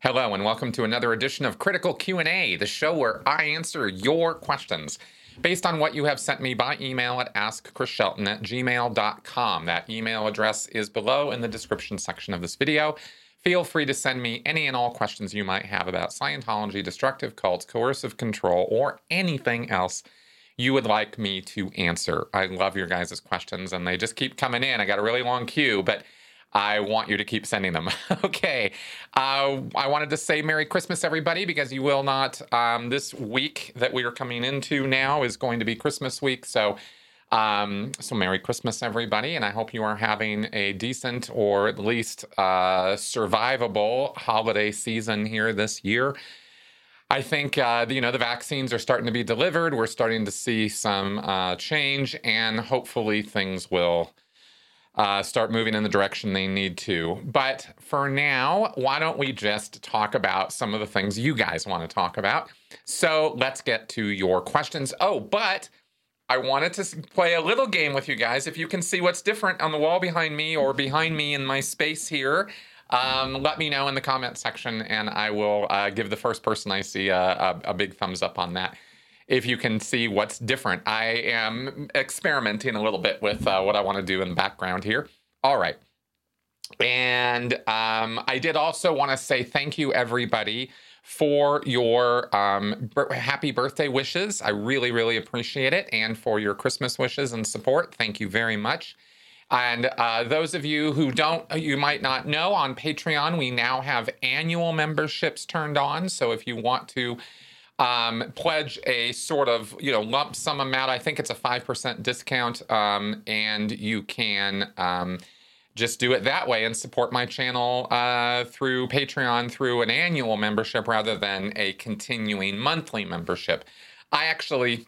Hello and welcome to another edition of Critical Q&A, the show where I answer your questions based on what you have sent me by email at askchrisshelton at gmail.com. That email address is below in the description section of this video. Feel free to send me any and all questions you might have about Scientology, destructive cults, coercive control, or anything else you would like me to answer. I love your guys' questions and they just keep coming in. I got a really long queue, but I want you to keep sending them. okay. Uh, I wanted to say Merry Christmas, everybody, because you will not. Um, this week that we are coming into now is going to be Christmas week. So, um, so Merry Christmas, everybody. And I hope you are having a decent or at least uh, survivable holiday season here this year. I think uh, you know the vaccines are starting to be delivered. We're starting to see some uh, change, and hopefully things will uh, start moving in the direction they need to. But for now, why don't we just talk about some of the things you guys want to talk about? So let's get to your questions. Oh, but I wanted to play a little game with you guys. If you can see what's different on the wall behind me or behind me in my space here, um, let me know in the comment section and I will uh, give the first person I see a, a, a big thumbs up on that if you can see what's different. I am experimenting a little bit with uh, what I want to do in the background here. All right. And um, I did also want to say thank you, everybody, for your um, b- happy birthday wishes. I really, really appreciate it. And for your Christmas wishes and support. Thank you very much. And uh, those of you who don't, you might not know, on Patreon, we now have annual memberships turned on. So if you want to um, pledge a sort of you know lump sum amount. I think it's a five percent discount, um, and you can um, just do it that way and support my channel uh, through Patreon through an annual membership rather than a continuing monthly membership. I actually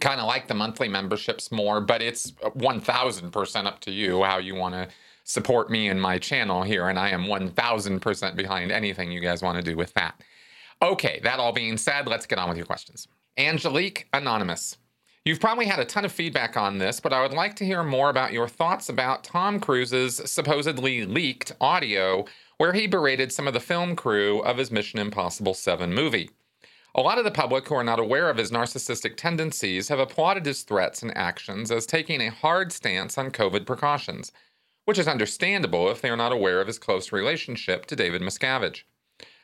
kind of like the monthly memberships more, but it's one thousand percent up to you how you want to support me and my channel here, and I am one thousand percent behind anything you guys want to do with that. Okay, that all being said, let's get on with your questions. Angelique Anonymous. You've probably had a ton of feedback on this, but I would like to hear more about your thoughts about Tom Cruise's supposedly leaked audio where he berated some of the film crew of his Mission Impossible 7 movie. A lot of the public who are not aware of his narcissistic tendencies have applauded his threats and actions as taking a hard stance on COVID precautions, which is understandable if they are not aware of his close relationship to David Miscavige.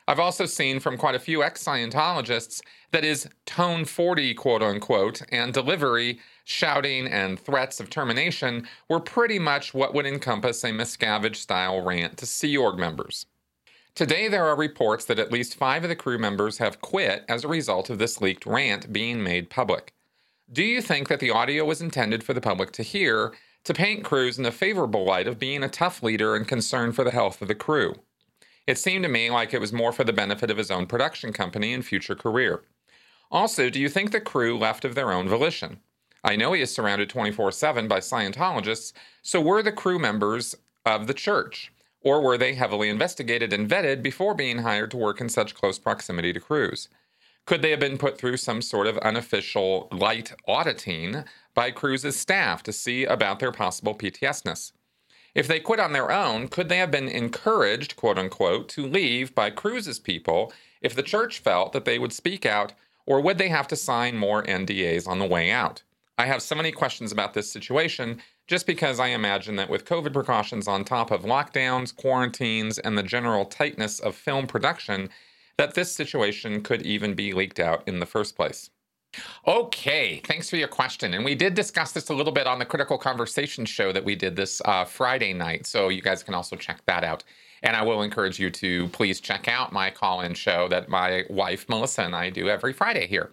I've also seen from quite a few ex Scientologists that his tone 40, quote unquote, and delivery, shouting, and threats of termination were pretty much what would encompass a Miscavige style rant to Sea Org members. Today, there are reports that at least five of the crew members have quit as a result of this leaked rant being made public. Do you think that the audio was intended for the public to hear to paint Cruise in the favorable light of being a tough leader and concerned for the health of the crew? It seemed to me like it was more for the benefit of his own production company and future career. Also, do you think the crew left of their own volition? I know he is surrounded 24 7 by Scientologists, so were the crew members of the church? Or were they heavily investigated and vetted before being hired to work in such close proximity to Cruise? Could they have been put through some sort of unofficial light auditing by Cruise's staff to see about their possible PTSness? If they quit on their own, could they have been encouraged, quote unquote, to leave by Cruise's people if the church felt that they would speak out, or would they have to sign more NDAs on the way out? I have so many questions about this situation just because I imagine that with COVID precautions on top of lockdowns, quarantines, and the general tightness of film production, that this situation could even be leaked out in the first place. Okay, thanks for your question. And we did discuss this a little bit on the Critical Conversation show that we did this uh, Friday night. So you guys can also check that out. And I will encourage you to please check out my call in show that my wife, Melissa, and I do every Friday here.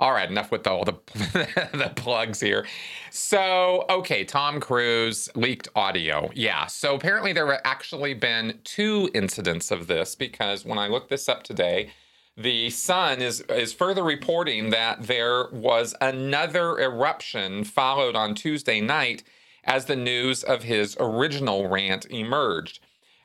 All right, enough with all the, the plugs here. So, okay, Tom Cruise leaked audio. Yeah, so apparently there have actually been two incidents of this because when I looked this up today, the Sun is is further reporting that there was another eruption followed on Tuesday night as the news of his original rant emerged.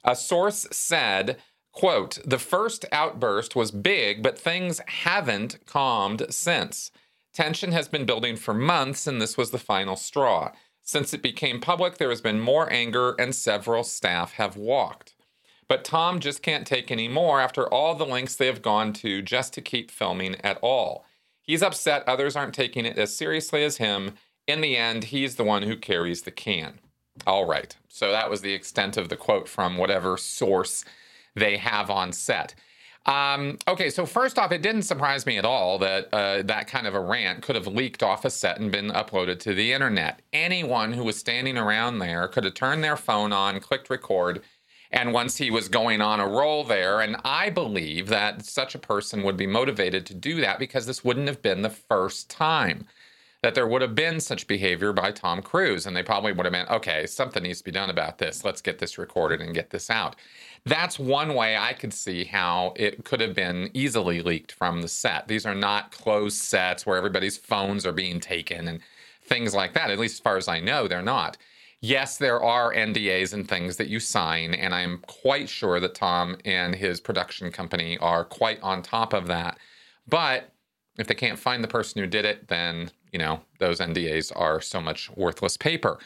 A source said, quote, "The first outburst was big, but things haven't calmed since. Tension has been building for months and this was the final straw. Since it became public, there has been more anger and several staff have walked." But Tom just can't take any more after all the lengths they have gone to just to keep filming at all. He's upset others aren't taking it as seriously as him. In the end, he's the one who carries the can. All right. So that was the extent of the quote from whatever source they have on set. Um, okay, so first off, it didn't surprise me at all that uh, that kind of a rant could have leaked off a set and been uploaded to the internet. Anyone who was standing around there could have turned their phone on, clicked record, and once he was going on a roll there, and I believe that such a person would be motivated to do that because this wouldn't have been the first time that there would have been such behavior by Tom Cruise. And they probably would have been, okay, something needs to be done about this. Let's get this recorded and get this out. That's one way I could see how it could have been easily leaked from the set. These are not closed sets where everybody's phones are being taken and things like that. At least as far as I know, they're not. Yes, there are NDAs and things that you sign, and I'm quite sure that Tom and his production company are quite on top of that. But if they can't find the person who did it, then you know those NDAs are so much worthless paper.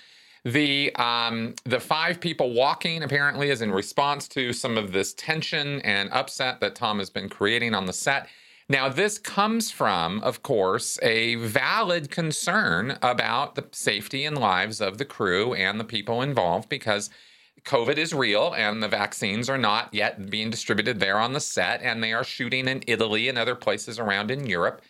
The um, the five people walking apparently is in response to some of this tension and upset that Tom has been creating on the set. Now, this comes from, of course, a valid concern about the safety and lives of the crew and the people involved because COVID is real and the vaccines are not yet being distributed there on the set, and they are shooting in Italy and other places around in Europe.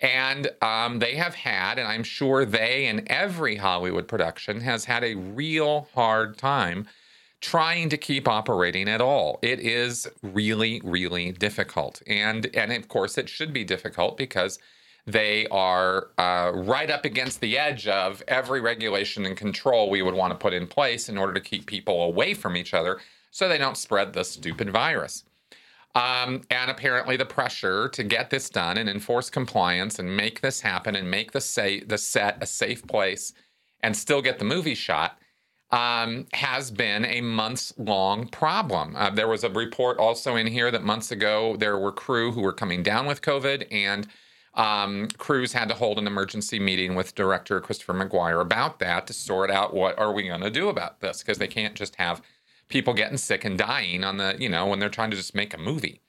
And um, they have had, and I'm sure they and every Hollywood production has had a real hard time trying to keep operating at all. It is really, really difficult. And, and of course, it should be difficult because they are uh, right up against the edge of every regulation and control we would want to put in place in order to keep people away from each other so they don't spread the stupid virus. Um, and apparently, the pressure to get this done and enforce compliance and make this happen and make the, say, the set a safe place and still get the movie shot um, has been a months long problem. Uh, there was a report also in here that months ago there were crew who were coming down with COVID, and um, crews had to hold an emergency meeting with director Christopher McQuarrie about that to sort out what are we going to do about this because they can't just have people getting sick and dying on the, you know, when they're trying to just make a movie.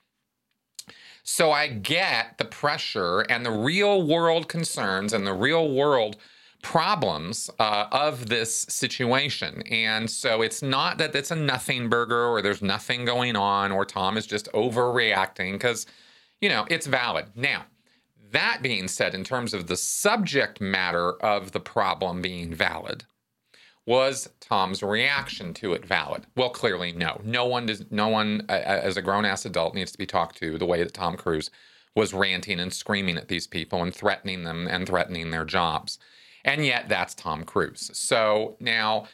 So I get the pressure and the real world concerns and the real world problems uh, of this situation. And so it's not that it's a nothing burger or there's nothing going on or Tom is just overreacting because, you know, it's valid. Now, that being said, in terms of the subject matter of the problem being valid, was Tom's reaction to it valid? Well, clearly no. No one does. No one, uh, as a grown-ass adult, needs to be talked to the way that Tom Cruise was ranting and screaming at these people and threatening them and threatening their jobs. And yet, that's Tom Cruise. So now,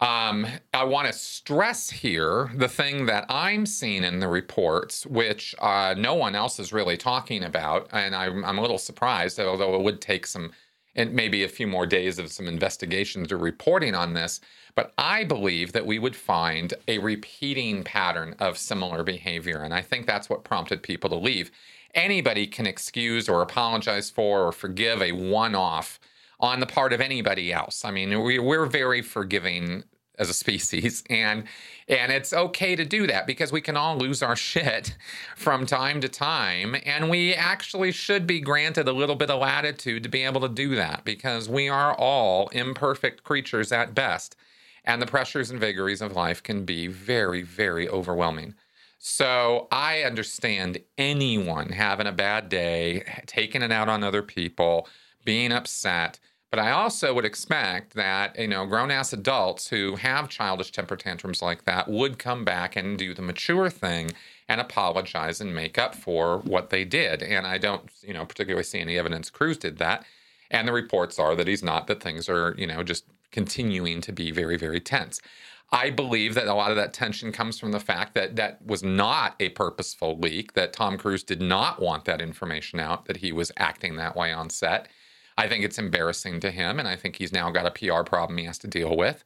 um, I want to stress here the thing that I'm seeing in the reports, which uh, no one else is really talking about, and I'm, I'm a little surprised, although it would take some and maybe a few more days of some investigations or reporting on this. But I believe that we would find a repeating pattern of similar behavior. And I think that's what prompted people to leave. Anybody can excuse or apologize for or forgive a one off on the part of anybody else. I mean, we, we're very forgiving as a species and and it's okay to do that because we can all lose our shit from time to time and we actually should be granted a little bit of latitude to be able to do that because we are all imperfect creatures at best and the pressures and vagaries of life can be very very overwhelming so i understand anyone having a bad day taking it out on other people being upset but I also would expect that, you know, grown ass adults who have childish temper tantrums like that would come back and do the mature thing and apologize and make up for what they did. And I don't, you know, particularly see any evidence Cruise did that. And the reports are that he's not, that things are, you know, just continuing to be very, very tense. I believe that a lot of that tension comes from the fact that that was not a purposeful leak, that Tom Cruise did not want that information out, that he was acting that way on set I think it's embarrassing to him, and I think he's now got a PR problem he has to deal with.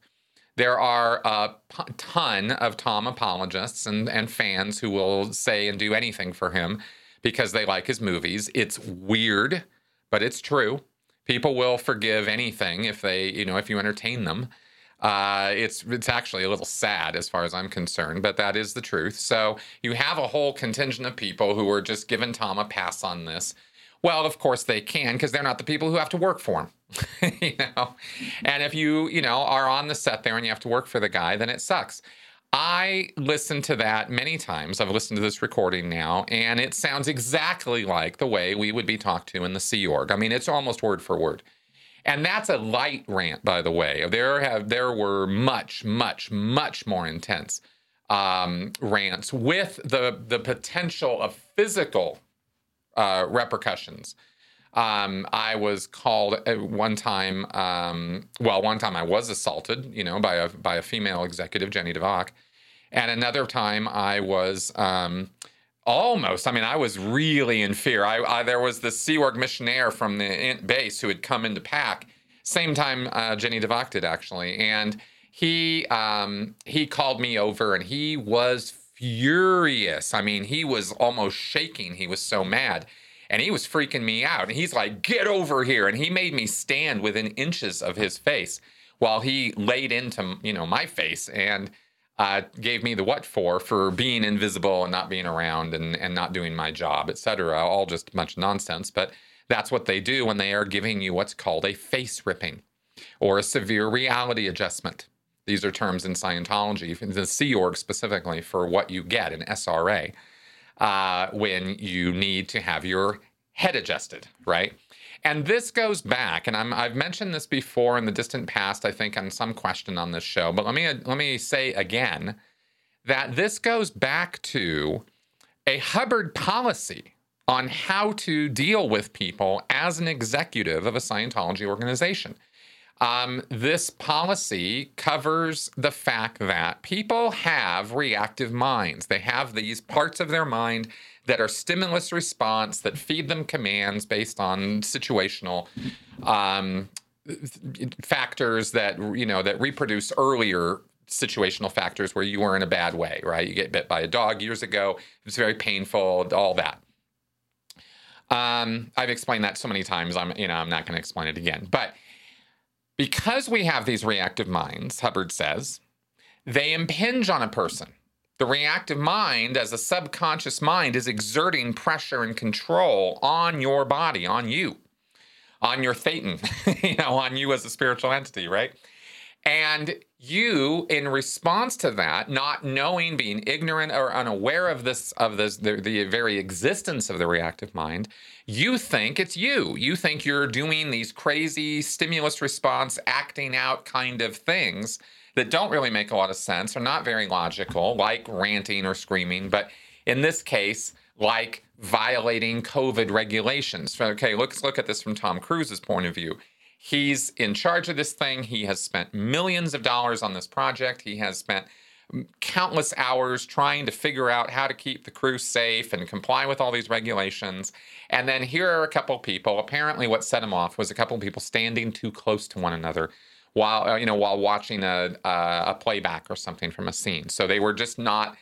There are a ton of Tom apologists and, and fans who will say and do anything for him because they like his movies. It's weird, but it's true. People will forgive anything if they, you know, if you entertain them. Uh, it's it's actually a little sad as far as I'm concerned, but that is the truth. So you have a whole contingent of people who are just giving Tom a pass on this. Well, of course they can because they're not the people who have to work for him, you know. And if you you know are on the set there and you have to work for the guy, then it sucks. I listened to that many times. I've listened to this recording now, and it sounds exactly like the way we would be talked to in the Sea Org. I mean, it's almost word for word. And that's a light rant, by the way. There have there were much, much, much more intense um, rants with the the potential of physical uh, repercussions. Um, I was called one time. Um, well, one time I was assaulted, you know, by a by a female executive, Jenny DeVock, and another time I was um, almost. I mean, I was really in fear. I, I there was the Sea Org missionaire from the base who had come into PAC same time uh, Jenny DeVock did actually, and he um, he called me over and he was furious. I mean, he was almost shaking. He was so mad. And he was freaking me out. And he's like, get over here. And he made me stand within inches of his face while he laid into, you know, my face. And uh, gave me the what for for being invisible and not being around and, and not doing my job, etc. All just of nonsense. But that's what they do when they are giving you what's called a face ripping or a severe reality adjustment. These are terms in Scientology, the Sea Org specifically, for what you get in SRA uh, when you need to have your head adjusted, right? And this goes back, and i have mentioned this before in the distant past, I think, on some question on this show. But let me let me say again that this goes back to a Hubbard policy on how to deal with people as an executive of a Scientology organization. Um, this policy covers the fact that people have reactive minds. They have these parts of their mind that are stimulus response that feed them commands based on situational um, factors that you know that reproduce earlier situational factors where you were in a bad way, right? You get bit by a dog years ago; it's very painful, all that. Um, I've explained that so many times. I'm you know I'm not going to explain it again, but because we have these reactive minds, Hubbard says, they impinge on a person. The reactive mind, as a subconscious mind, is exerting pressure and control on your body, on you, on your Thetan, you know, on you as a spiritual entity, right? And you, in response to that, not knowing, being ignorant or unaware of this, of this, the, the very existence of the reactive mind, you think it's you. You think you're doing these crazy stimulus response, acting out kind of things that don't really make a lot of sense, or not very logical, like ranting or screaming, but in this case, like violating COVID regulations. Okay, let's look at this from Tom Cruise's point of view. He's in charge of this thing. He has spent millions of dollars on this project. He has spent countless hours trying to figure out how to keep the crew safe and comply with all these regulations. And then here are a couple people. Apparently, what set him off was a couple people standing too close to one another while uh, you know while watching a, a a playback or something from a scene. So they were just not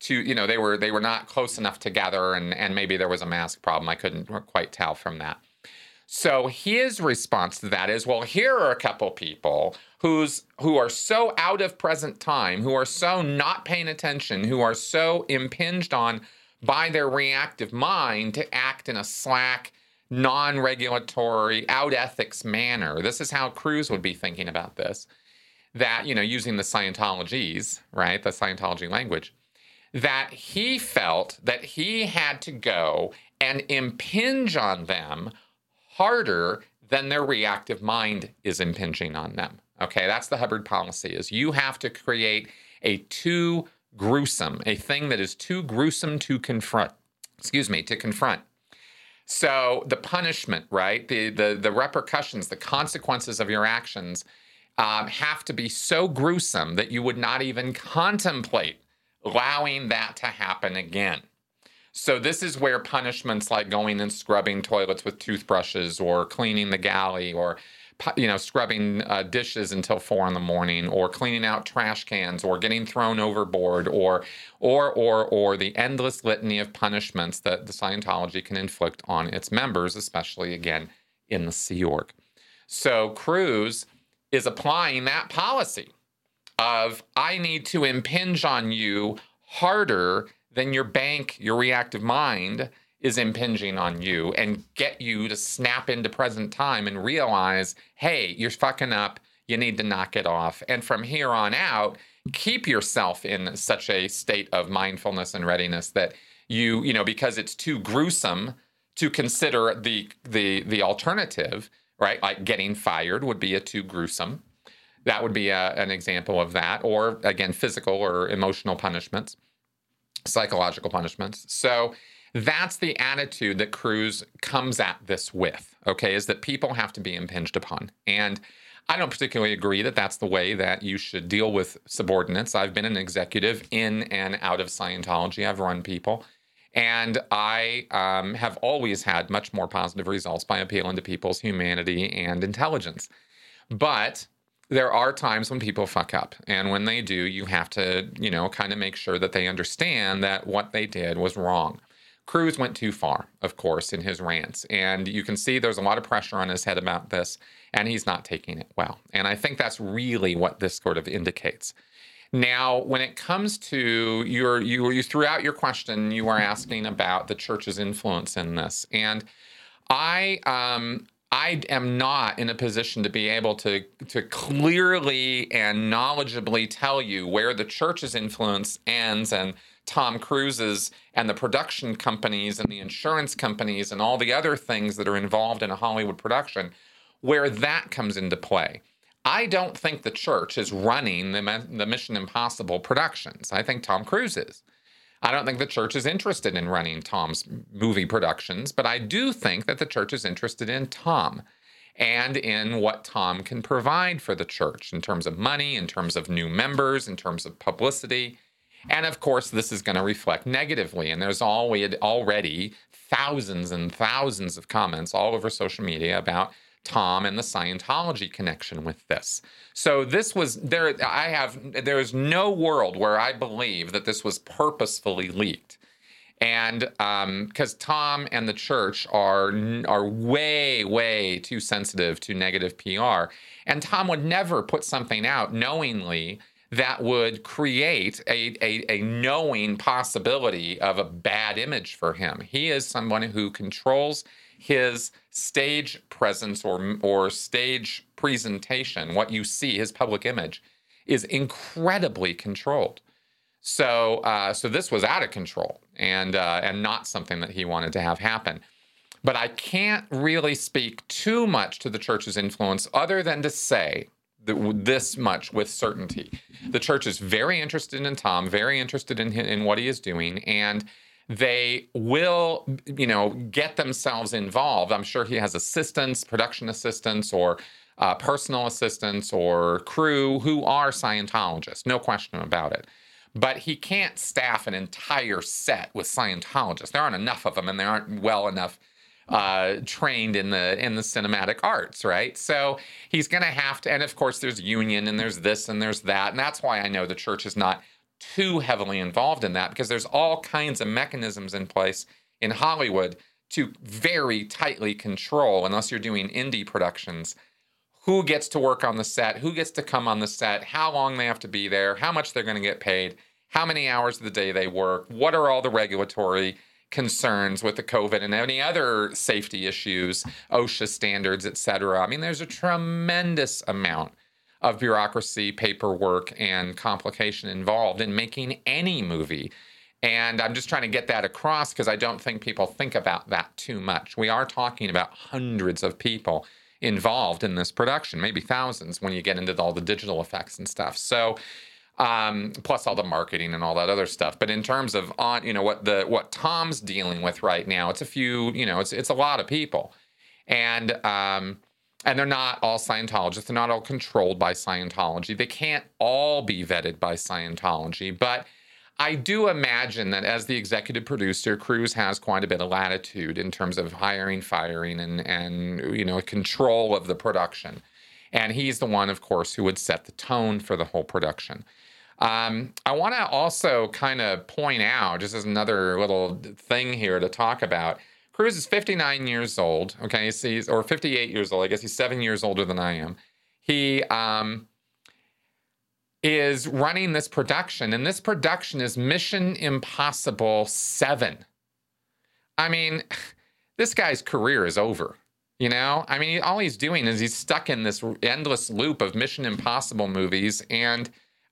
too you know they were they were not close enough together, and and maybe there was a mask problem. I couldn't quite tell from that. So his response to that is, well, here are a couple people who's who are so out of present time, who are so not paying attention, who are so impinged on by their reactive mind to act in a slack, non regulatory, out ethics manner. This is how Cruise would be thinking about this. That, you know, using the Scientologies, right, the Scientology language, that he felt that he had to go and impinge on them harder than their reactive mind is impinging on them. Okay, that's the Hubbard policy is you have to create a too gruesome, a thing that is too gruesome to confront. Excuse me, to confront so the punishment, right, the the the repercussions, the consequences of your actions um, have to be so gruesome that you would not even contemplate allowing that to happen again. So this is where punishments like going and scrubbing toilets with toothbrushes or cleaning the galley or you know, scrubbing uh, dishes until four in the morning, or cleaning out trash cans, or getting thrown overboard, or, or, or, or the endless litany of punishments that the Scientology can inflict on its members, especially again in the Sea Org. So Cruise is applying that policy of I need to impinge on you harder than your bank, your reactive mind is impinging on you and get you to snap into present time and realize, hey, you're fucking up. You need to knock it off. And from here on out, keep yourself in such a state of mindfulness and readiness that you, you know, because it's too gruesome to consider the the the alternative, right? Like getting fired would be a too gruesome. That would be a, an example of that, or again, physical or emotional punishments, psychological punishments. So that's the attitude that Cruise comes at this with, okay, is that people have to be impinged upon. And I don't particularly agree that that's the way that you should deal with subordinates. I've been an executive in and out of Scientology, I've run people. And I um, have always had much more positive results by appealing to people's humanity and intelligence. But there are times when people fuck up. And when they do, you have to, you know, kind of make sure that they understand that what they did was wrong. Cruise went too far, of course, in his rants. And you can see there's a lot of pressure on his head about this, and he's not taking it well. And I think that's really what this sort of indicates. Now, when it comes to your, you, you throughout your question, you are asking about the church's influence in this. And I, um, I am not in a position to be able to to clearly and knowledgeably tell you where the church's influence ends and Tom Cruise's and the production companies and the insurance companies and all the other things that are involved in a Hollywood production, where that comes into play. I don't think the church is running the, the Mission Impossible productions. I think Tom Cruise is. I don't think the church is interested in running Tom's movie productions, but I do think that the church is interested in Tom and in what Tom can provide for the church in terms of money, in terms of new members, in terms of publicity. And of course, this is going to reflect negatively. And there's already thousands and thousands of comments all over social media about Tom and the Scientology connection with this. So this was there. I have there is no world where I believe that this was purposefully leaked, and because um, Tom and the church are are way way too sensitive to negative PR, and Tom would never put something out knowingly that would create a, a, a, knowing possibility of a bad image for him. He is someone who controls his stage presence or, or stage presentation, what you see, his public image, is incredibly controlled. So, uh, so this was out of control and uh, and not something that he wanted to have happen. But I can't really speak too much to the church's influence, other than to say this much with certainty. The church is very interested in Tom, very interested in in what he is doing, and they will, you know, get themselves involved. I'm sure he has assistants, production assistants, or uh, personal assistants or crew who are Scientologists, no question about it. But he can't staff an entire set with Scientologists. There aren't enough of them, and they aren't well enough uh, trained in the in the cinematic arts, right? So he's going to have to, and of course, there's union and there's this and there's that, and that's why I know the church is not too heavily involved in that because there's all kinds of mechanisms in place in Hollywood to very tightly control, unless you're doing indie productions, who gets to work on the set, who gets to come on the set, how long they have to be there, how much they're going to get paid, how many hours of the day they work, what are all the regulatory concerns with the COVID and any other safety issues, OSHA standards, et cetera. I mean, there's a tremendous amount of bureaucracy, paperwork, and complication involved in making any movie. And I'm just trying to get that across because I don't think people think about that too much. We are talking about hundreds of people involved in this production, maybe thousands when you get into all the digital effects and stuff. So um, plus all the marketing and all that other stuff. But in terms of on, you know, what the what Tom's dealing with right now, it's a few, you know, it's it's a lot of people, and um, and they're not all Scientologists. They're not all controlled by Scientology. They can't all be vetted by Scientology, but. I do imagine that as the executive producer, Cruise has quite a bit of latitude in terms of hiring, firing, and and you know control of the production. And he's the one, of course, who would set the tone for the whole production. Um, I want to also kind of point out, just as another little thing here to talk about, Cruise is 59 years old. Okay, he's, or 58 years old. I guess he's seven years older than I am. he um, is running this production, and this production is Mission Impossible 7. I mean, this guy's career is over. You know, I mean, all he's doing is he's stuck in this endless loop of Mission Impossible movies, and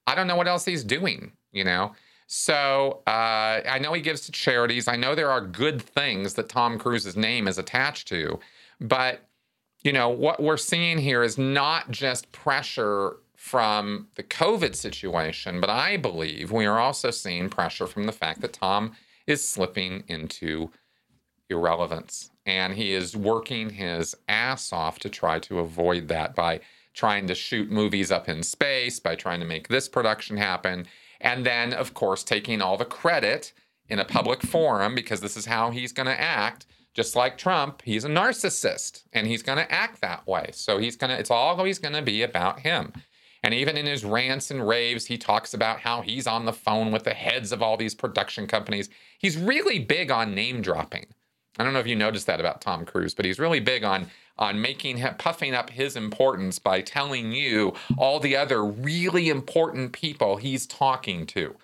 I don't know what else he's doing, you know? So uh, I know he gives to charities. I know there are good things that Tom Cruise's name is attached to, but you know what we're seeing here is not just pressure from the COVID situation, but I believe we are also seeing pressure from the fact that Tom is slipping into irrelevance, and he is working his ass off to try to avoid that by trying to shoot movies up in space, by trying to make this production happen and then, of course, taking all the credit in a public forum because this is how he's going to act. Just like Trump, he's a narcissist and he's going to act that way. So he's going to, it's always going to be about him. And even in his rants and raves, he talks about how he's on the phone with the heads of all these production companies. He's really big on name dropping. I don't know if you noticed that about Tom Cruise, but he's really big on on making him puffing up his importance by telling you all the other really important people he's talking to.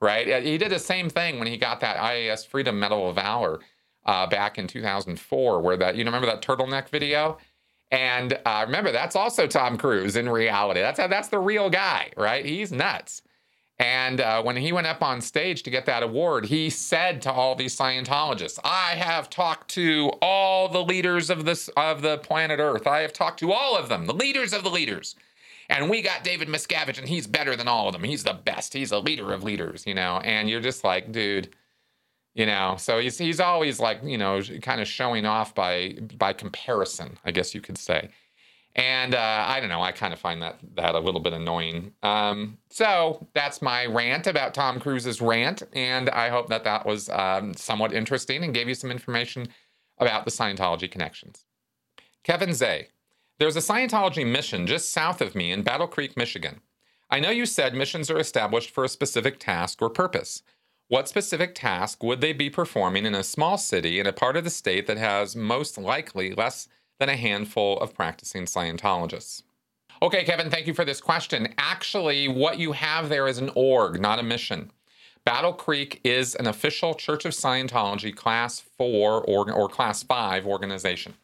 Right? Uh, he did the same thing when he got that IAS Freedom Medal of Valor uh, back in 2004, where that you remember that turtleneck video. And uh, remember, that's also Tom Cruise in reality. That's how, that's the real guy, right? He's nuts. And uh, when he went up on stage to get that award, he said to all these Scientologists, "I have talked to all the leaders of this of the planet Earth. I have talked to all of them, the leaders of the leaders." And we got David Miscavige, and he's better than all of them. He's the best. He's a leader of leaders, you know. And you're just like, dude, you know. So he's he's always like, you know, kind of showing off by by comparison, I guess you could say. And uh, I don't know, I kind of find that that a little bit annoying. Um, so that's my rant about Tom Cruise's rant, and I hope that that was um, somewhat interesting and gave you some information about the Scientology connections. Kevin Zay, there's a Scientology mission just south of me in Battle Creek, Michigan. I know you said missions are established for a specific task or purpose. What specific task would they be performing in a small city in a part of the state that has most likely less than a handful of practicing Scientologists. Okay, Kevin, thank you for this question. Actually, what you have there is an org, not a mission. Battle Creek is an official Church of Scientology Class 4 or, or Class 5 organization.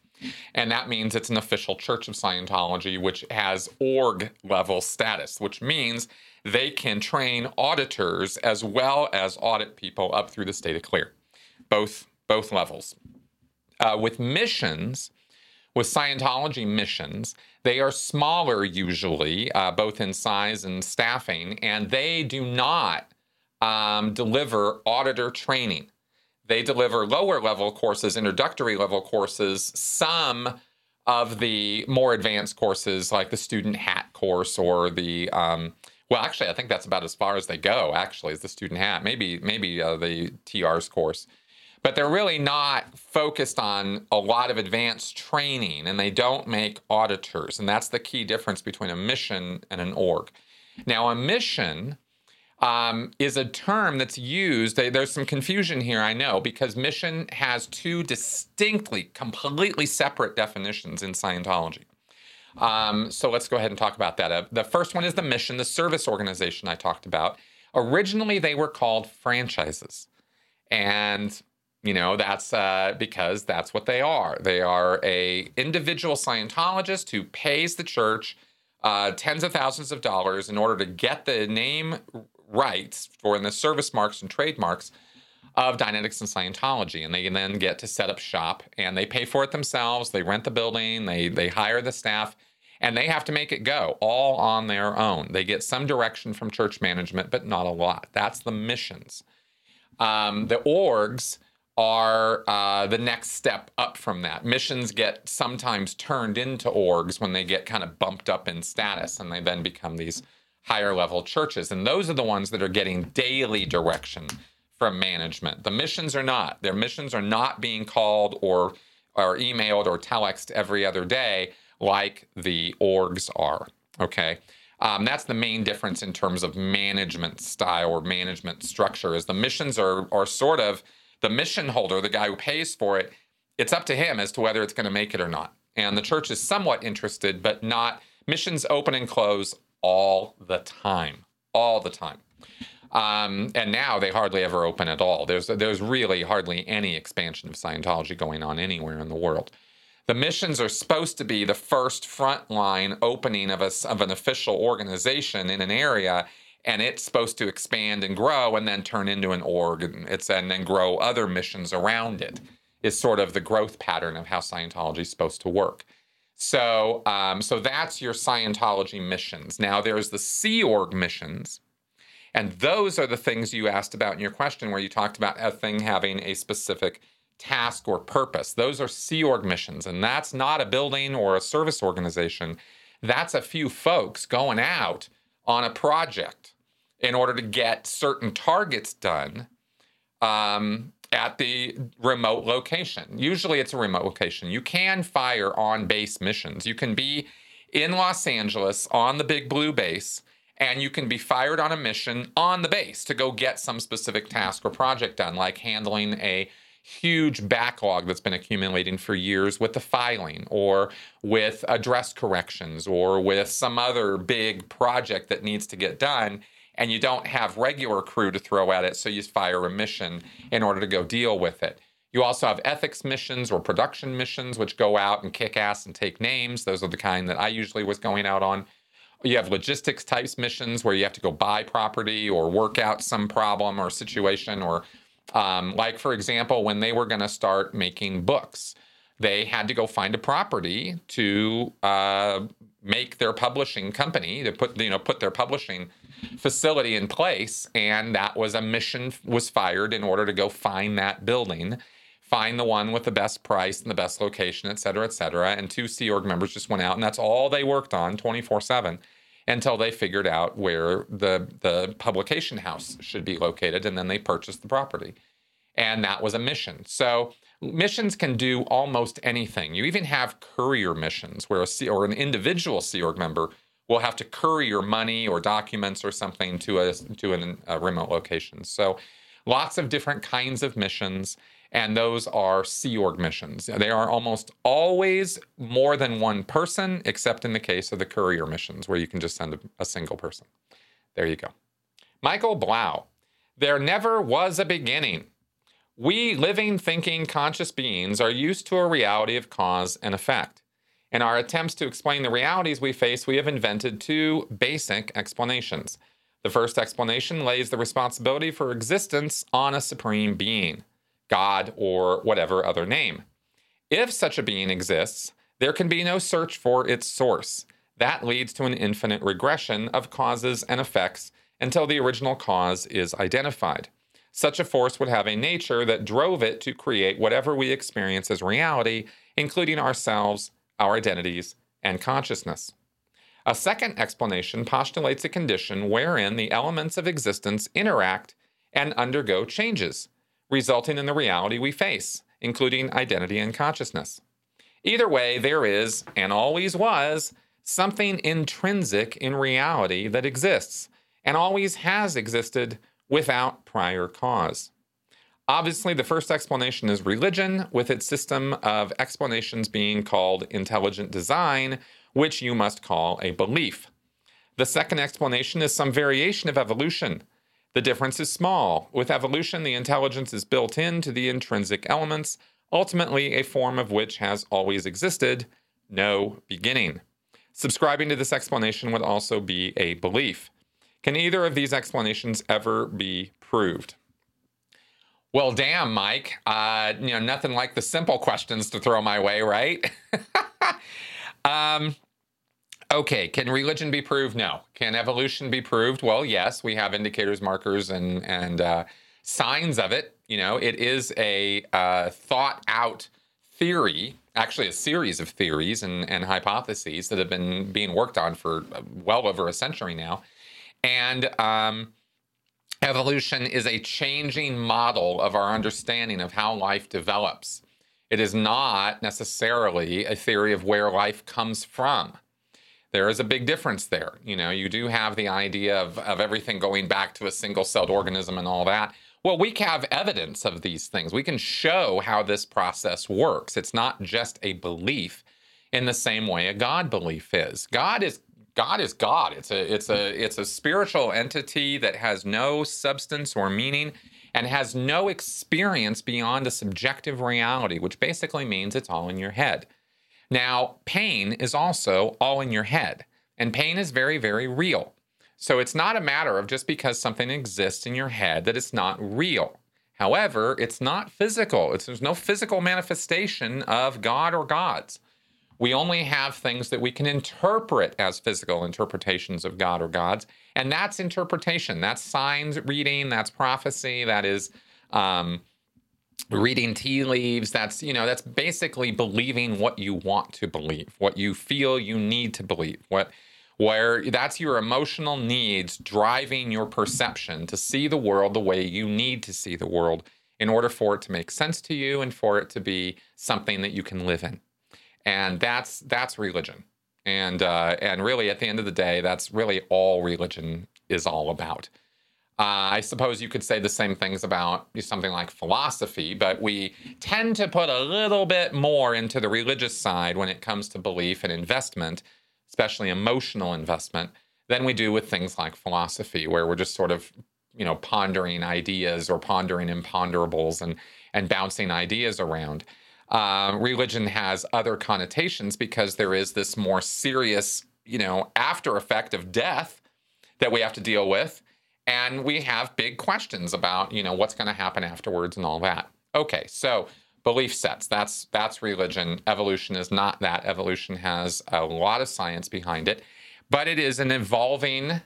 And that means it's an official Church of Scientology, which has org level status, which means they can train auditors as well as audit people up through the state of clear, both, both levels. Uh, with missions, with Scientology missions, they are smaller usually, uh, both in size and staffing, and they do not um, deliver auditor training. They deliver lower level courses, introductory level courses, some of the more advanced courses like the student hat course or the um, well actually i think that's about as far as they go actually is the student hat. Maybe maybe uh, the tr's course but they're really not focused on a lot of advanced training and they don't make auditors. And that's the key difference between a mission and an org. Now, a mission um, is a term that's used. There's some confusion here, I know, because mission has two distinctly, completely separate definitions in Scientology. Um, so let's go ahead and talk about that. Uh, the first one is the mission, the service organization I talked about. Originally, they were called franchises. And you know, that's uh, because that's what they are. They are a individual Scientologist who pays the church uh, tens of thousands of dollars in order to get the name rights for the service marks and trademarks of Dianetics and Scientology, and they then get to set up shop and they pay for it themselves. They rent the building, they they hire the staff, and they have to make it go all on their own. They get some direction from church management, but not a lot. That's the missions. Um, the orgs are uh, the next step up from that. Missions get sometimes turned into orgs when they get kind of bumped up in status and they then become these higher level churches. And those are the ones that are getting daily direction from management. The missions are not. Their missions are not being called or, or emailed or telexed every other day like the orgs are. Okay. Um, that's the main difference in terms of management style or management structure is the missions are, are sort of the mission holder, the guy who pays for it, it's up to him as to whether it's going to make it or not. And the church is somewhat interested, but not Missions open and close all the time, all the time. Um, and now they hardly ever open at all. There's there's really hardly any expansion of Scientology going on anywhere in the world. The missions are supposed to be the first frontline opening of a, of an official organization in an area, and it's supposed to expand and grow and then turn into an org and it's and then grow other missions around it. Is sort of the growth pattern of how Scientology is supposed to work. So, um, so that's your Scientology missions. Now, there's the Sea Org missions, and those are the things you asked about in your question, where you talked about a thing having a specific task or purpose. Those are Sea Org missions, and that's not a building or a service organization. That's a few folks going out on a project in order to get certain targets done um, at the remote location. Usually it's a remote location. You can fire on base missions. You can be in Los Angeles on the big blue base and you can be fired on a mission on the base to go get some specific task or project done, like handling a huge backlog that's been accumulating for years with the filing or with address corrections or with some other big project that needs to get done and you don't have regular crew to throw at it so you fire a mission in order to go deal with it. You also have ethics missions or production missions which go out and kick ass and take names. Those are the kind that i usually was going out on. You have logistics types missions where you have to go buy property or work out some problem or situation or um, like, for example, when they were going to start making books, they had to go find a property to uh, make their publishing company to put you know put their publishing facility in place, and that was a mission was fired in order to go find that building, find the one with the best price and the best location, et cetera, et cetera. And two Sea Org members just went out, and that's all they worked on, twenty four seven until they figured out where the the publication house should be located, and then they purchased the property, and that was a mission. So missions can do almost anything. You even have courier missions, where a C, or an individual Sea Org member will have to courier money or documents or something to a to an, a remote location. So lots of different kinds of missions and those are Sea Org missions. They are almost always more than one person, except in the case of the courier missions, where you can just send a, a single person. There you go. Michael Blau. There never was a beginning. We living, thinking, conscious beings are used to a reality of cause and effect. In our attempts to explain the realities we face, we have invented two basic explanations. The first explanation lays the responsibility for existence on a supreme being. God, or whatever other name. If such a being exists, there can be no search for its source. That leads to an infinite regression of causes and effects until the original cause is identified. Such a force would have a nature that drove it to create whatever we experience as reality, including ourselves, our identities, and consciousness. A second explanation postulates a condition wherein the elements of existence interact and undergo changes resulting in the reality we face, including identity and consciousness. Either way, there is, and always was, something intrinsic in reality that exists, and always has existed without prior cause. Obviously, the first explanation is religion, with its system of explanations being called intelligent design, which you must call a belief. The second explanation is some variation of evolution, the difference is small. With evolution, the intelligence is built into the intrinsic elements, ultimately, a form of which has always existed no beginning. Subscribing to this explanation would also be a belief. Can either of these explanations ever be proved? Well, damn, Mike. Uh, you know, nothing like the simple questions to throw my way, right? um, Okay, can religion be proved? No. Can evolution be proved? Well, yes, we have indicators, markers, and and uh, signs of it. You know, it is a uh, thought out theory, actually a series of theories and, and hypotheses that have been being worked on for well over a century now, and um, evolution is a changing model of our understanding of how life develops. It is not necessarily a theory of where life comes from there is a big difference there. You know, you do have the idea of, of everything going back to a single celled organism and all that. Well, we have evidence of these things. We can show how this process works. It's not just a belief, in the same way a God belief is. God is God is God. It's a it's a it's a spiritual entity that has no substance or meaning and has no experience beyond a subjective reality, which basically means it's all in your head. Now, pain is also all in your head, and pain is very very real. So it's not a matter of just because something exists in your head that it's not real. However, it's not physical. It's, there's no physical manifestation of God or gods. We only have things that we can interpret as physical interpretations of God or gods. And that's interpretation. That's signs reading, that's prophecy, that is um, reading tea leaves. That's, you know, that's basically believing what you want to believe, what you feel you need to believe, what where that's your emotional needs driving your perception to see the world the way you need to see the world in order for it to make sense to you and for it to be something that you can live in and that's that's religion and uh, and really at the end of the day that's really all religion is all about uh, I suppose you could say the same things about something like philosophy, but we tend to put a little bit more into the religious side when it comes to belief and investment, especially emotional investment, than we do with things like philosophy, where we're just sort of, you know, pondering ideas or pondering imponderables and and bouncing ideas around uh, religion has other connotations because there is this more serious, you know, after effect of death that we have to deal with. And we have big questions about, you know, what's going to happen afterwards and all that. Okay, so belief sets that's that's religion evolution is not that evolution has a lot of science behind it but it is an evolving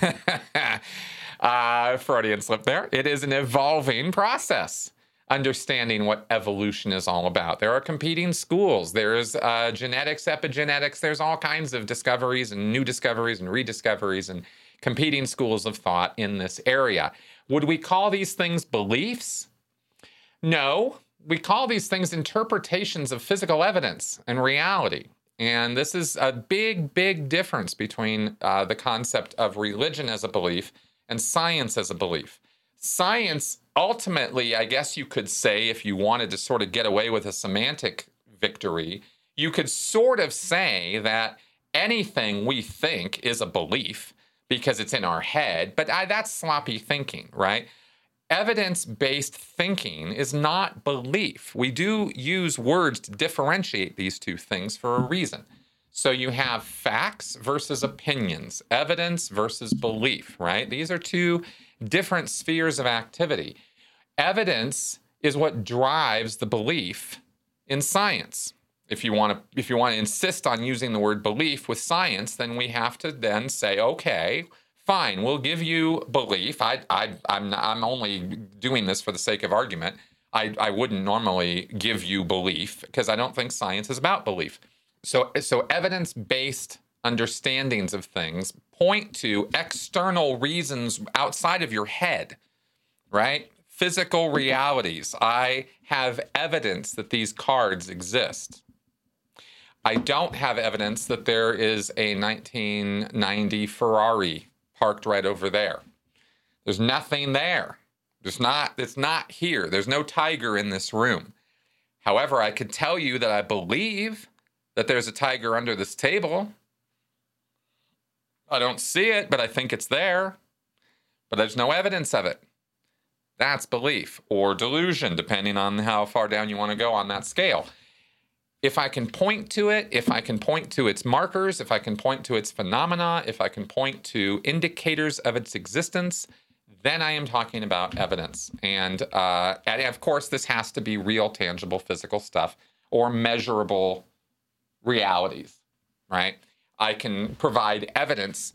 uh, freudian slip there it is an evolving process understanding what evolution is all about. There are competing schools. There's uh, genetics, epigenetics. There's all kinds of discoveries and new discoveries and rediscoveries and competing schools of thought in this area. Would we call these things beliefs? No, we call these things interpretations of physical evidence and reality. And this is a big, big difference between uh, the concept of religion as a belief and science as a belief. Science ultimately, I guess you could say, if you wanted to sort of get away with a semantic victory, you could sort of say that anything we think is a belief because it's in our head, but I, that's sloppy thinking, right? Evidence based thinking is not belief. We do use words to differentiate these two things for a reason. So you have facts versus opinions, evidence versus belief, right? These are two different spheres of activity. Evidence is what drives the belief in science. If you want to if you want to insist on using the word belief with science, then we have to then say, okay, fine, we'll give you belief. I, I, I'm, I'm only doing this for the sake of argument. I, I wouldn't normally give you belief because I don't think science is about belief. So, so evidence based understandings of things point to external reasons outside of your head, right? Physical realities. I have evidence that these cards exist. I don't have evidence that there is a 1990 Ferrari parked right over there. There's nothing there. There's not, it's not here. There's no tiger in this room. However, I could tell you that I believe that there's a tiger under this table. I don't see it, but I think it's there. But there's no evidence of it. That's belief or delusion, depending on how far down you want to go on that scale. If I can point to it, if I can point to its markers, if I can point to its phenomena, if I can point to indicators of its existence, then I am talking about evidence. And, uh, and of course, this has to be real, tangible, physical stuff or measurable realities, right? I can provide evidence.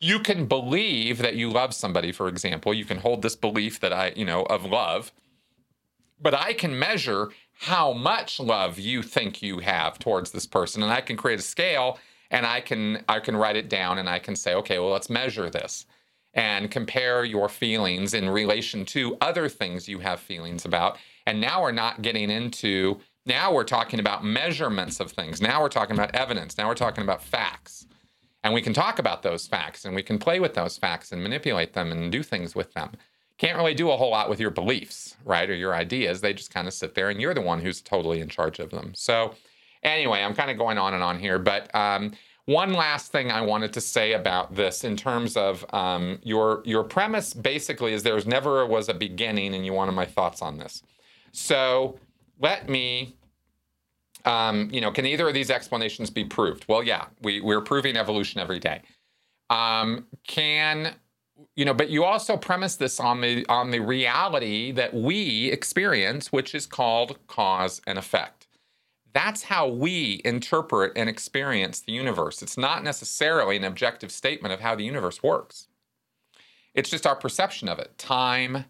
You can believe that you love somebody, for example. You can hold this belief that I, you know, of love, but I can measure how much love you think you have towards this person, and I can create a scale and I can I can write it down and I can say, okay, well, let's measure this and compare your feelings in relation to other things you have feelings about. And now we're not getting into now we're talking about measurements of things. Now we're talking about evidence. Now we're talking about facts. And we can talk about those facts and we can play with those facts and manipulate them and do things with them. Can't really do a whole lot with your beliefs, right? Or your ideas. They just kind of sit there and you're the one who's totally in charge of them. So, Anyway, I'm kind of going on and on here, but um, one last thing I wanted to say about this in terms of um, your your premise basically is there's never was a beginning, and you wanted my thoughts on this. So let me um, you know, can either of these explanations be proved? Well, yeah, we, we're proving evolution every day. Um, can you know? But you also premise this on the on the reality that we experience, which is called cause and effect. That's how we interpret and experience the universe. It's not necessarily an objective statement of how the universe works. It's just our perception of it. Time,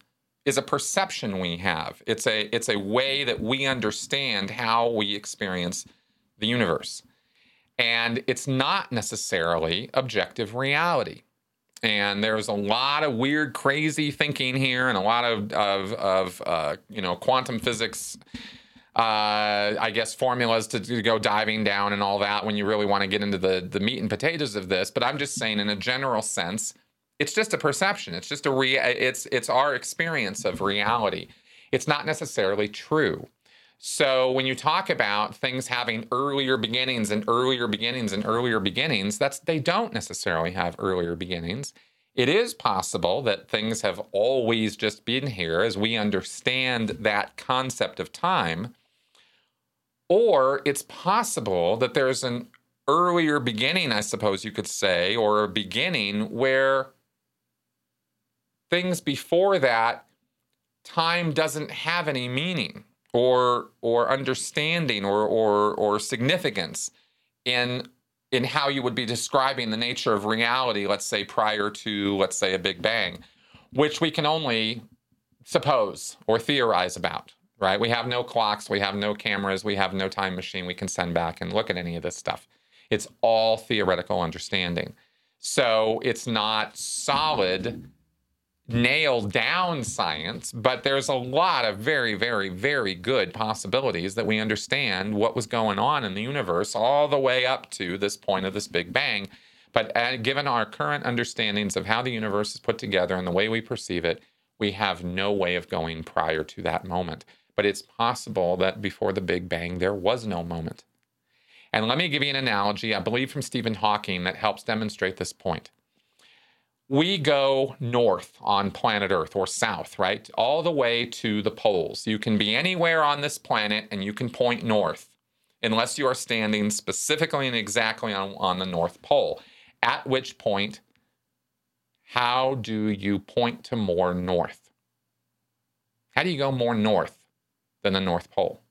is a perception we have. It's a it's a way that we understand how we experience the universe. And it's not necessarily objective reality. And there's a lot of weird, crazy thinking here, and a lot of of, of uh, you know quantum physics. Uh, I guess formulas to, to go diving down and all that when you really want to get into the the meat and potatoes of this. But I'm just saying, in a general sense, it's just a perception. It's just a re- it's it's our experience of reality. It's not necessarily true. So when you talk about things having earlier beginnings and earlier beginnings and earlier beginnings, that's they don't necessarily have earlier beginnings. It is possible that things have always just been here as we understand that concept of time. Or it's possible that there's an earlier beginning, I suppose you could say, or a beginning where things before that, time doesn't have any meaning or or understanding or or or significance in in how you would be describing the nature of reality let's say prior to let's say a big bang which we can only suppose or theorize about right? We have no clocks we have no cameras we have no time machine we can send back and look at any of this stuff. It's all theoretical understanding. So it's not solid nail down science, but there's a lot of very, very, very good possibilities that we understand what was going on in the universe all the way up to this point of this Big Bang. But uh, given our current understandings of how the universe is put together and the way we perceive it, we have no way of going prior to that moment. But it's possible that before the Big Bang, there was no moment. And let me give you an analogy, I believe from Stephen Hawking, that helps demonstrate this point we go north on planet Earth or south, right? All the way to the poles. You can be anywhere on this planet and you can point north unless you are standing specifically and exactly on, on the North Pole. At which point, how do you point to more north? How do you go more north than the North Pole?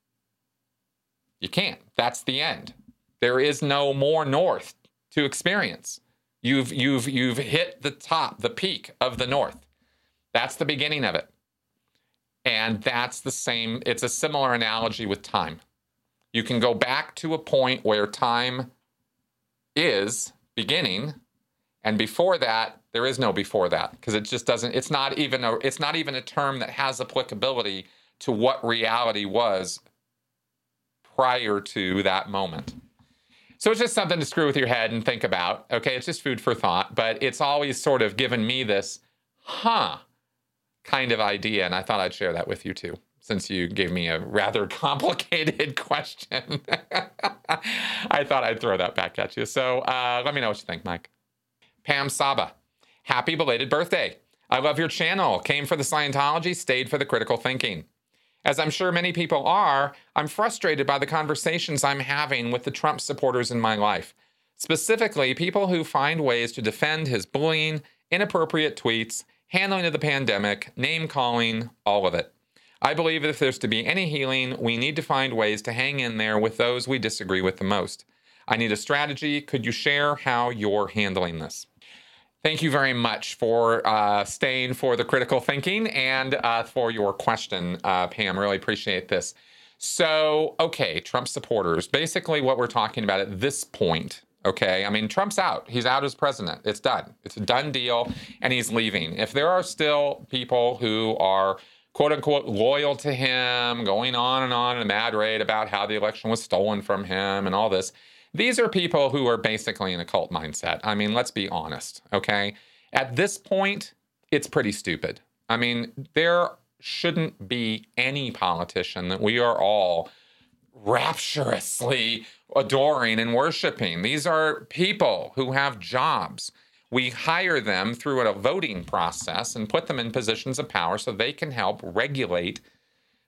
You can't. That's the end. There is no more north to experience. You've you've you've hit the top, the peak of the north. That's the beginning of it. And that's the same, it's a similar analogy with time. You can go back to a point where time is beginning and before that there is no before that because it just doesn't it's not even a it's not even a term that has applicability to what reality was prior to that moment. So it's just something to screw with your head and think about. Okay, it's just food for thought, but it's always sort of given me this, huh, kind of idea. And I thought I'd share that with you too, since you gave me a rather complicated question. I thought I'd throw that back at you. So uh, let me know what you think, Mike. Pam Saba, happy belated birthday. I love your channel. Came for the Scientology, stayed for the critical thinking. As I'm sure many people are, I'm frustrated by the conversations I'm having with the Trump supporters in my life. Specifically, people who find ways to defend his bullying, inappropriate tweets, handling of the pandemic, name calling, all of it. I believe if there's to be any healing, we need to find ways to hang in there with those we disagree with the most. I need a strategy. Could you share how you're handling this? Thank you very much for uh, staying for the critical thinking and uh, for your question, uh, Pam. Really appreciate this. So, okay, Trump supporters. Basically, what we're talking about at this point, okay, I mean, Trump's out. He's out as president. It's done. It's a done deal, and he's leaving. If there are still people who are quote unquote loyal to him, going on and on in a mad rate about how the election was stolen from him and all this, these are people who are basically in a cult mindset. I mean, let's be honest, okay? At this point, it's pretty stupid. I mean, there shouldn't be any politician that we are all rapturously adoring and worshiping. These are people who have jobs. We hire them through a voting process and put them in positions of power so they can help regulate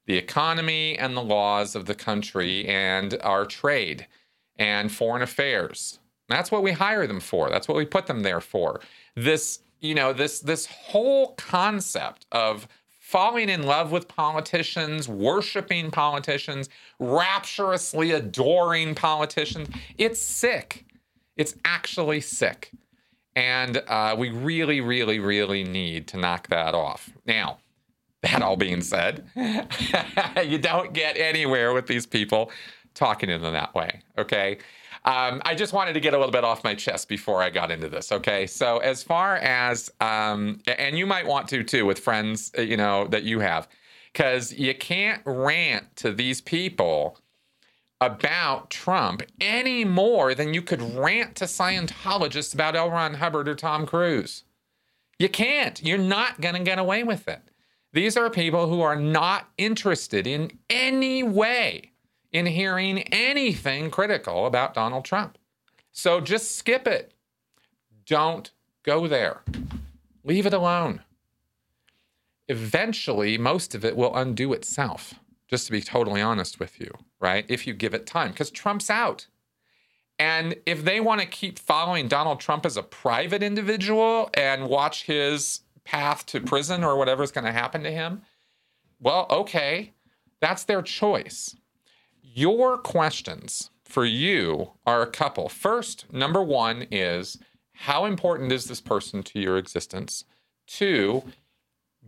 the economy and the laws of the country and our trade and foreign affairs. That's what we hire them for. That's what we put them there for. This, you know, this this whole concept of falling in love with politicians, worshiping politicians, rapturously adoring politicians. It's sick. It's actually sick. And uh, we really, really, really need to knock that off. Now, that all being said, you don't get anywhere with these people talking them that way. Okay. Um, I just wanted to get a little bit off my chest before I got into this. Okay, so as far as um, and you might want to too with friends, uh, you know that you have, because you can't rant to these people about Trump any more than you could rant to Scientologists about L. Ron Hubbard or Tom Cruise. You can't. You're not going to get away with it. These are people who are not interested in any way in hearing anything critical about Donald Trump. So just skip it. Don't go there. Leave it alone. Eventually, most of it will undo itself, just to be totally honest with you, right? If you give it time, because Trump's out. And if they want to keep following Donald Trump as a private individual and watch his path to prison or whatever's going to happen to him, well, okay, that's their choice. Your questions for you are a couple. First, number one is how important is this person to your existence? Two,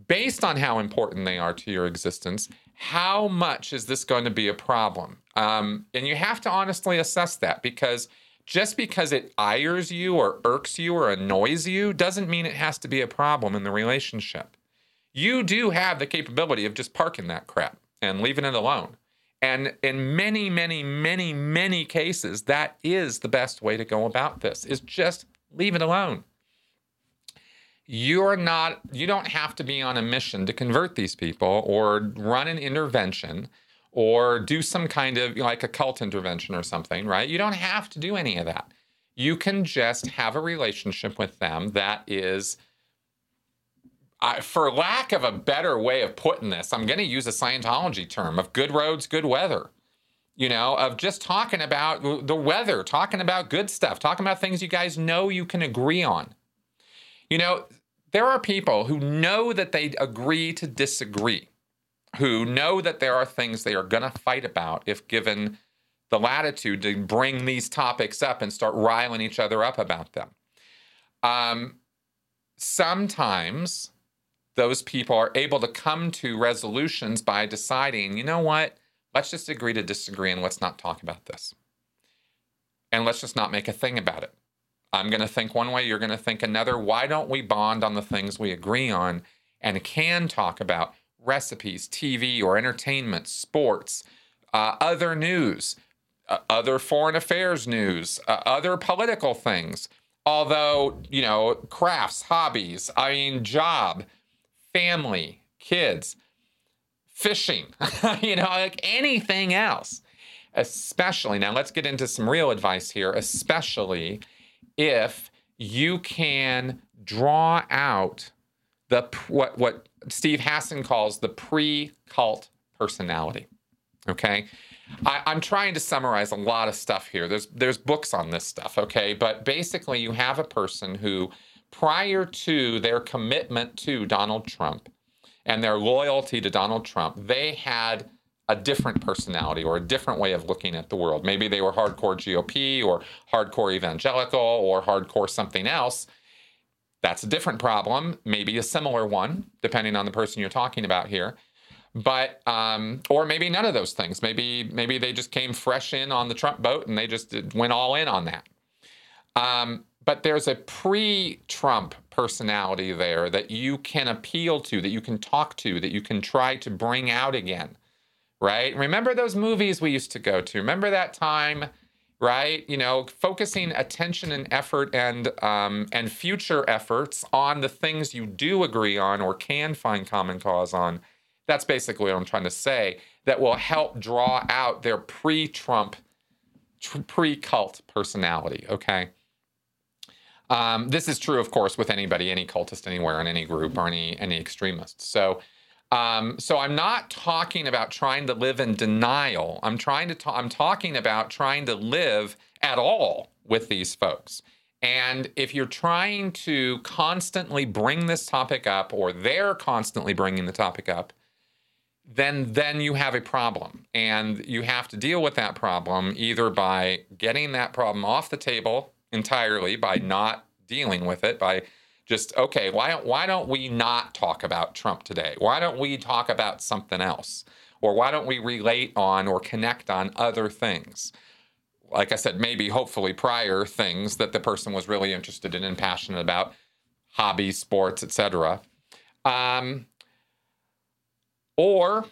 based on how important they are to your existence, how much is this going to be a problem? Um, and you have to honestly assess that because just because it ires you or irks you or annoys you doesn't mean it has to be a problem in the relationship. You do have the capability of just parking that crap and leaving it alone. And in many, many, many, many cases, that is the best way to go about this is just leave it alone. You're not, you don't have to be on a mission to convert these people or run an intervention or do some kind of like a cult intervention or something, right? You don't have to do any of that. You can just have a relationship with them that is I, for lack of a better way of putting this, I'm going to use a Scientology term of good roads, good weather. You know, of just talking about the weather, talking about good stuff, talking about things you guys know you can agree on. You know, there are people who know that they agree to disagree, who know that there are things they are going to fight about if given the latitude to bring these topics up and start riling each other up about them. Um, sometimes those people are able to come to resolutions by deciding, you know what, let's just agree to disagree and let's not talk about this. And let's just not make a thing about it. I'm going to think one way, you're going to think another. Why don't we bond on the things we agree on and can talk about recipes, TV or entertainment, sports, uh, other news, uh, other foreign affairs news, uh, other political things? Although, you know, crafts, hobbies, I mean, job, family, kids, fishing, you know, like anything else. Especially, now let's get into some real advice here, especially if you can draw out the what what Steve Hassan calls the pre-cult personality. Okay. I, am trying to summarize a lot of stuff here. There's there's books on this stuff, okay? But basically you have a person who prior to their commitment to Donald Trump and their loyalty to Donald Trump, they had a different personality or a different way of looking at the world. Maybe they were hardcore GOP or hardcore evangelical or hardcore something else. That's a different problem, maybe a similar one, depending on the person you're talking about here. But um, or maybe none of those things. Maybe maybe they just came fresh in on the Trump boat and they just went all in on that. Um, but there's a pre-Trump personality there that you can appeal to, that you can talk to, that you can try to bring out again, right? Remember those movies we used to go to? Remember that time, right? You know, focusing attention and effort and um, and future efforts on the things you do agree on or can find common cause on. That's basically what I'm trying to say. that will help draw out their pre Trump, tr- pre cult personality. Okay. Um, this is true, of course, with anybody, any cultist anywhere in any group or any any extremist. So, um, so I'm not talking about trying to live in denial. I'm trying to. Ta- I'm talking about trying to live at all with these folks. And if you're trying to constantly bring this topic up, or they're constantly bringing the topic up, then then you have a problem, and you have to deal with that problem either by getting that problem off the table entirely by not dealing with it by just okay why don't why don't we not talk about Trump today? Why don't we talk about something else? Or why don't we relate on or connect on other things? Like I said maybe hopefully prior things that the person was really interested in and passionate about hobbies sports etc um, or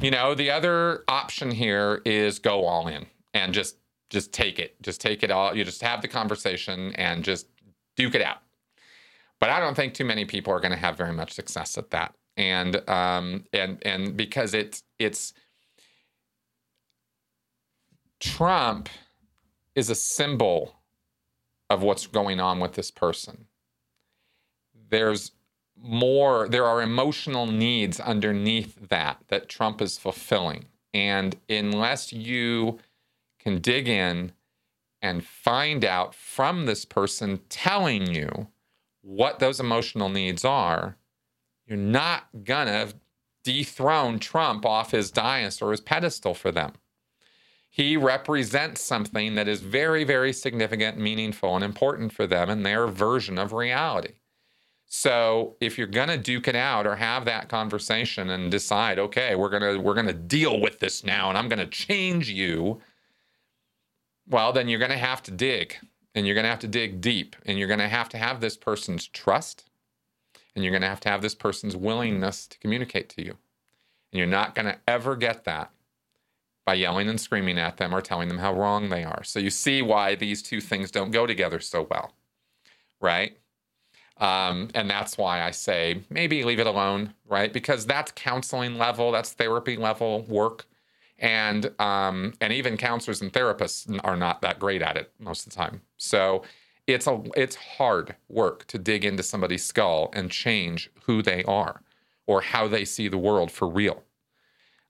you know the other option here is go all in and just just take it. Just take it all. You just have the conversation and just duke it out. But I don't think too many people are going to have very much success at that. And um, and and because it's it's Trump is a symbol of what's going on with this person. There's more, there are emotional needs underneath that that Trump is fulfilling. And unless you can dig in and find out from this person telling you what those emotional needs are, you're not gonna dethrone Trump off his dais or his pedestal for them. He represents something that is very, very significant, meaningful, and important for them and their version of reality. So if you're gonna duke it out or have that conversation and decide, okay, we're gonna we're gonna deal with this now, and I'm gonna change you well, then you're going to have to dig and you're going to have to dig deep and you're going to have to have this person's trust and you're going to have to have this person's willingness to communicate to you. And you're not going to ever get that by yelling and screaming at them or telling them how wrong they are. So you see why these two things don't go together so well, right? Um, and that's why I say maybe leave it alone, right? Because that's counseling level, that's therapy level work and um, and even counselors and therapists are not that great at it most of the time. So it's a it's hard work to dig into somebody's skull and change who they are or how they see the world for real.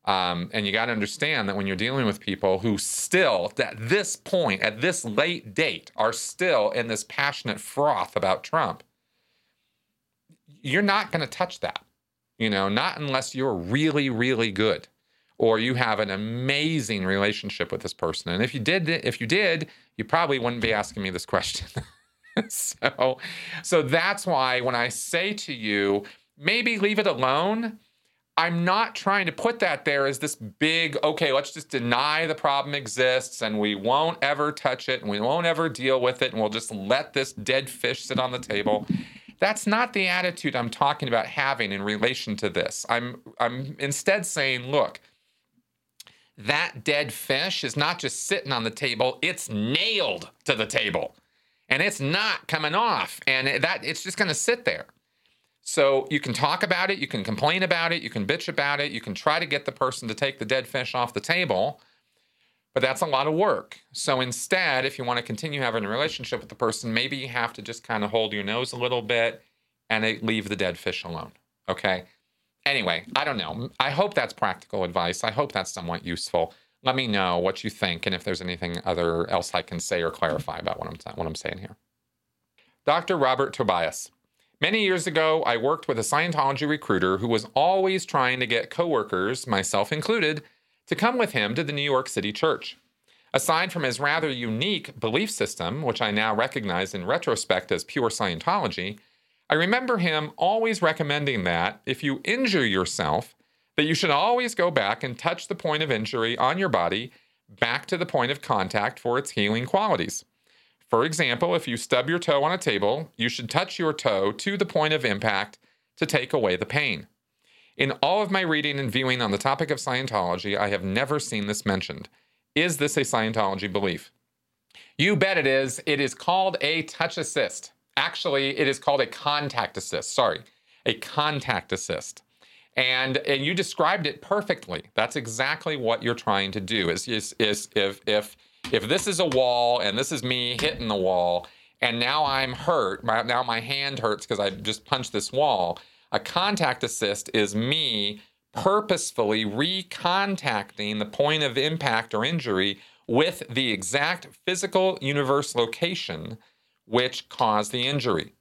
Um, and you got to understand that when you're dealing with people who still, at this point, at this late date, are still in this passionate froth about Trump, you're not going to touch that. You know, not unless you're really, really good or you have an amazing relationship with this person. And if you did, if you did, you probably wouldn't be asking me this question. so, so that's why when I say to you, maybe leave it alone. I'm not trying to put that there as this big, okay, let's just deny the problem exists and we won't ever touch it and we won't ever deal with it and we'll just let this dead fish sit on the table. That's not the attitude I'm talking about having in relation to this. I'm I'm instead saying, look, that dead fish is not just sitting on the table, it's nailed to the table. And it's not coming off. And that it's just going to sit there. So you can talk about it, you can complain about it, you can bitch about it, you can try to get the person to take the dead fish off the table. But that's a lot of work. So instead, if you want to continue having a relationship with the person, maybe you have to just kind of hold your nose a little bit and leave the dead fish alone. Okay anyway, I don't know. I hope that's practical advice. I hope that's somewhat useful. Let me know what you think and if there's anything other else I can say or clarify about what I'm what I'm saying here. Dr. Robert Tobias. Many years ago, I worked with a Scientology recruiter who was always trying to get coworkers, myself included, to come with him to the New York City church. Aside from his rather unique belief system, which I now recognize in retrospect as pure Scientology, I remember him always recommending that if you injure yourself, that you should always go back and touch the point of injury on your body back to the point of contact for its healing qualities. For example, if you stub your toe on a table, you should touch your toe to the point of impact to take away the pain. In all of my reading and viewing on the topic of Scientology, I have never seen this mentioned. Is this a Scientology belief? You bet it is. It is called a touch assist. Actually, it is called a contact assist. Sorry, a contact assist. And, and you described it perfectly. That's exactly what you're trying to do. Is, is, is if, if, if this is a wall and this is me hitting the wall, and now I'm hurt, my, now my hand hurts because I just punched this wall, a contact assist is me purposefully recontacting the point of impact or injury with the exact physical universe location which caused the injury.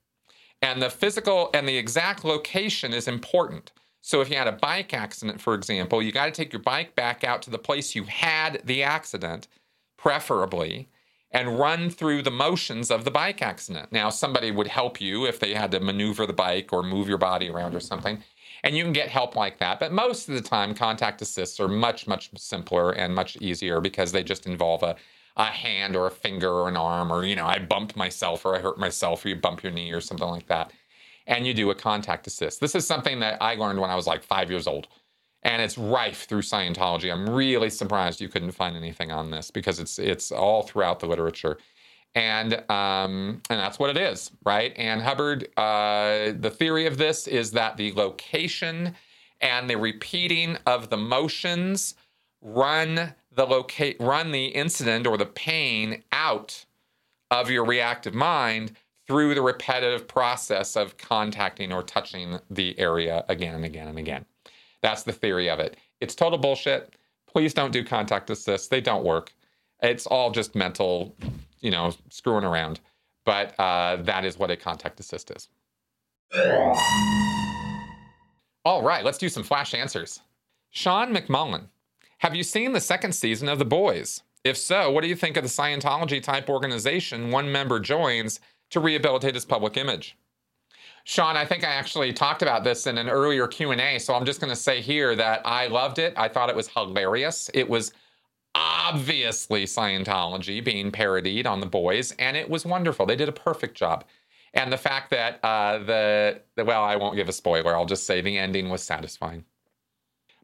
And the physical and the exact location is important. So if you had a bike accident, for example, you got to take your bike back out to the place you had the accident, preferably, and run through the motions of the bike accident. Now, somebody would help you if they had to maneuver the bike or move your body around or something. And you can get help like that. But most of the time, contact assists are much, much simpler and much easier because they just involve a, a hand or a finger or an arm, or, you know, I bumped myself or I hurt myself, or you bump your knee or something like that. And you do a contact assist. This is something that I learned when I was like five years old. And it's rife through Scientology. I'm really surprised you couldn't find anything on this because it's it's all throughout the literature and um, and that's what it is, right? And Hubbard, uh, the theory of this is that the location and the repeating of the motions run the locate run the incident or the pain out of your reactive mind through the repetitive process of contacting or touching the area again and again and again. That's the theory of it. It's total bullshit. Please don't do contact assists. They don't work. It's all just mental you know, screwing around. But uh, that is what a contact assist is. All right, let's do some flash answers. Sean McMullen, have you seen the second season of The Boys? If so, what do you think of the Scientology type organization one member joins to rehabilitate his public image? Sean, I think I actually talked about this in an earlier Q&A, so I'm just going to say here that I loved it. I thought it was hilarious. It was obviously Scientology being parodied on The Boys, and it was wonderful. They did a perfect job. And the fact that uh, the, the, well, I won't give a spoiler, I'll just say the ending was satisfying.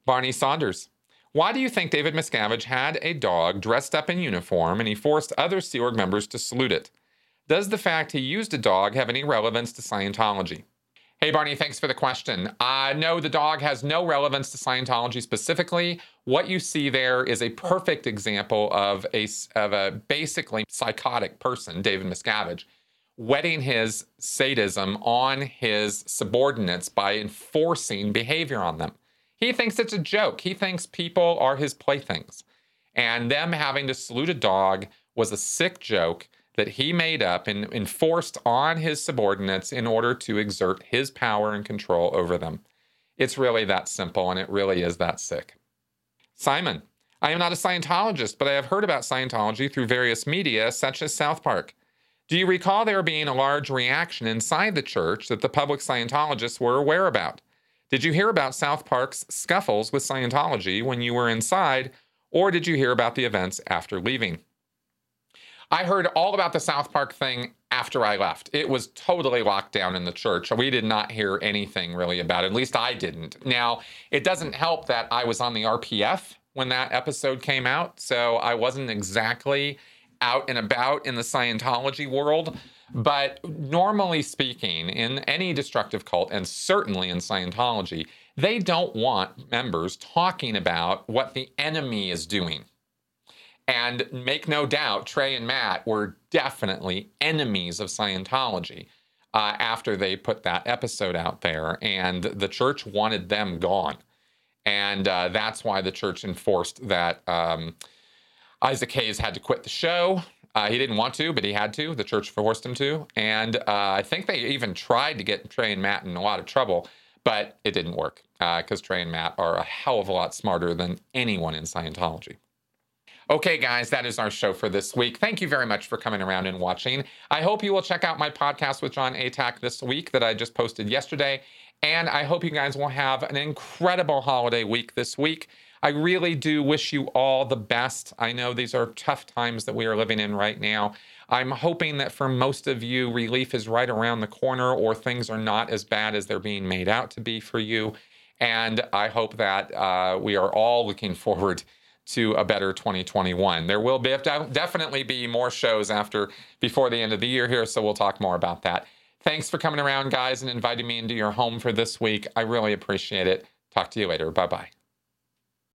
Barney Saunders. Why do you think David Miscavige had a dog dressed up in uniform and he forced other Sea Org members to salute it? Does the fact he used a dog have any relevance to Scientology? Hey, Barney, thanks for the question. Uh, no, the dog has no relevance to Scientology specifically. What you see there is a perfect example of a, of a basically psychotic person, David Miscavige, wetting his sadism on his subordinates by enforcing behavior on them. He thinks it's a joke. He thinks people are his playthings. And them having to salute a dog was a sick joke that he made up and enforced on his subordinates in order to exert his power and control over them. It's really that simple, and it really is that sick. Simon, I am not a Scientologist, but I have heard about Scientology through various media, such as South Park. Do you recall there being a large reaction inside the church that the public Scientologists were aware about? Did you hear about South Park's scuffles with Scientology when you were inside, or did you hear about the events after leaving? I heard all about the South Park thing after I left. It was totally locked down in the church. We did not hear anything really about it. At least I didn't. Now, it doesn't help that I was on the RPF when that episode came out. So I wasn't exactly out and about in the Scientology world. But normally speaking, in any destructive cult, and certainly in Scientology, they don't want members talking about what the enemy is doing. And make no doubt, Trey and Matt were definitely enemies of Scientology uh, after they put that episode out there. And the church wanted them gone. And uh, that's why the church enforced that um, Isaac Hayes had to quit the show. Uh, he didn't want to, but he had to. The church forced him to. And uh, I think they even tried to get Trey and Matt in a lot of trouble, but it didn't work because uh, Trey and Matt are a hell of a lot smarter than anyone in Scientology. Okay, guys, that is our show for this week. Thank you very much for coming around and watching. I hope you will check out my podcast with Jon Atack this week that I just posted yesterday. And I hope you guys will have an incredible holiday week this week. I really do wish you all the best. I know these are tough times that we are living in right now. I'm hoping that for most of you, relief is right around the corner or things are not as bad as they're being made out to be for you. And I hope that uh, we are all looking forward to a better 2021. There will be definitely be more shows after before the end of the year here, so we'll talk more about that. Thanks for coming around, guys, and inviting me into your home for this week. I really appreciate it. Talk to you later. Bye bye.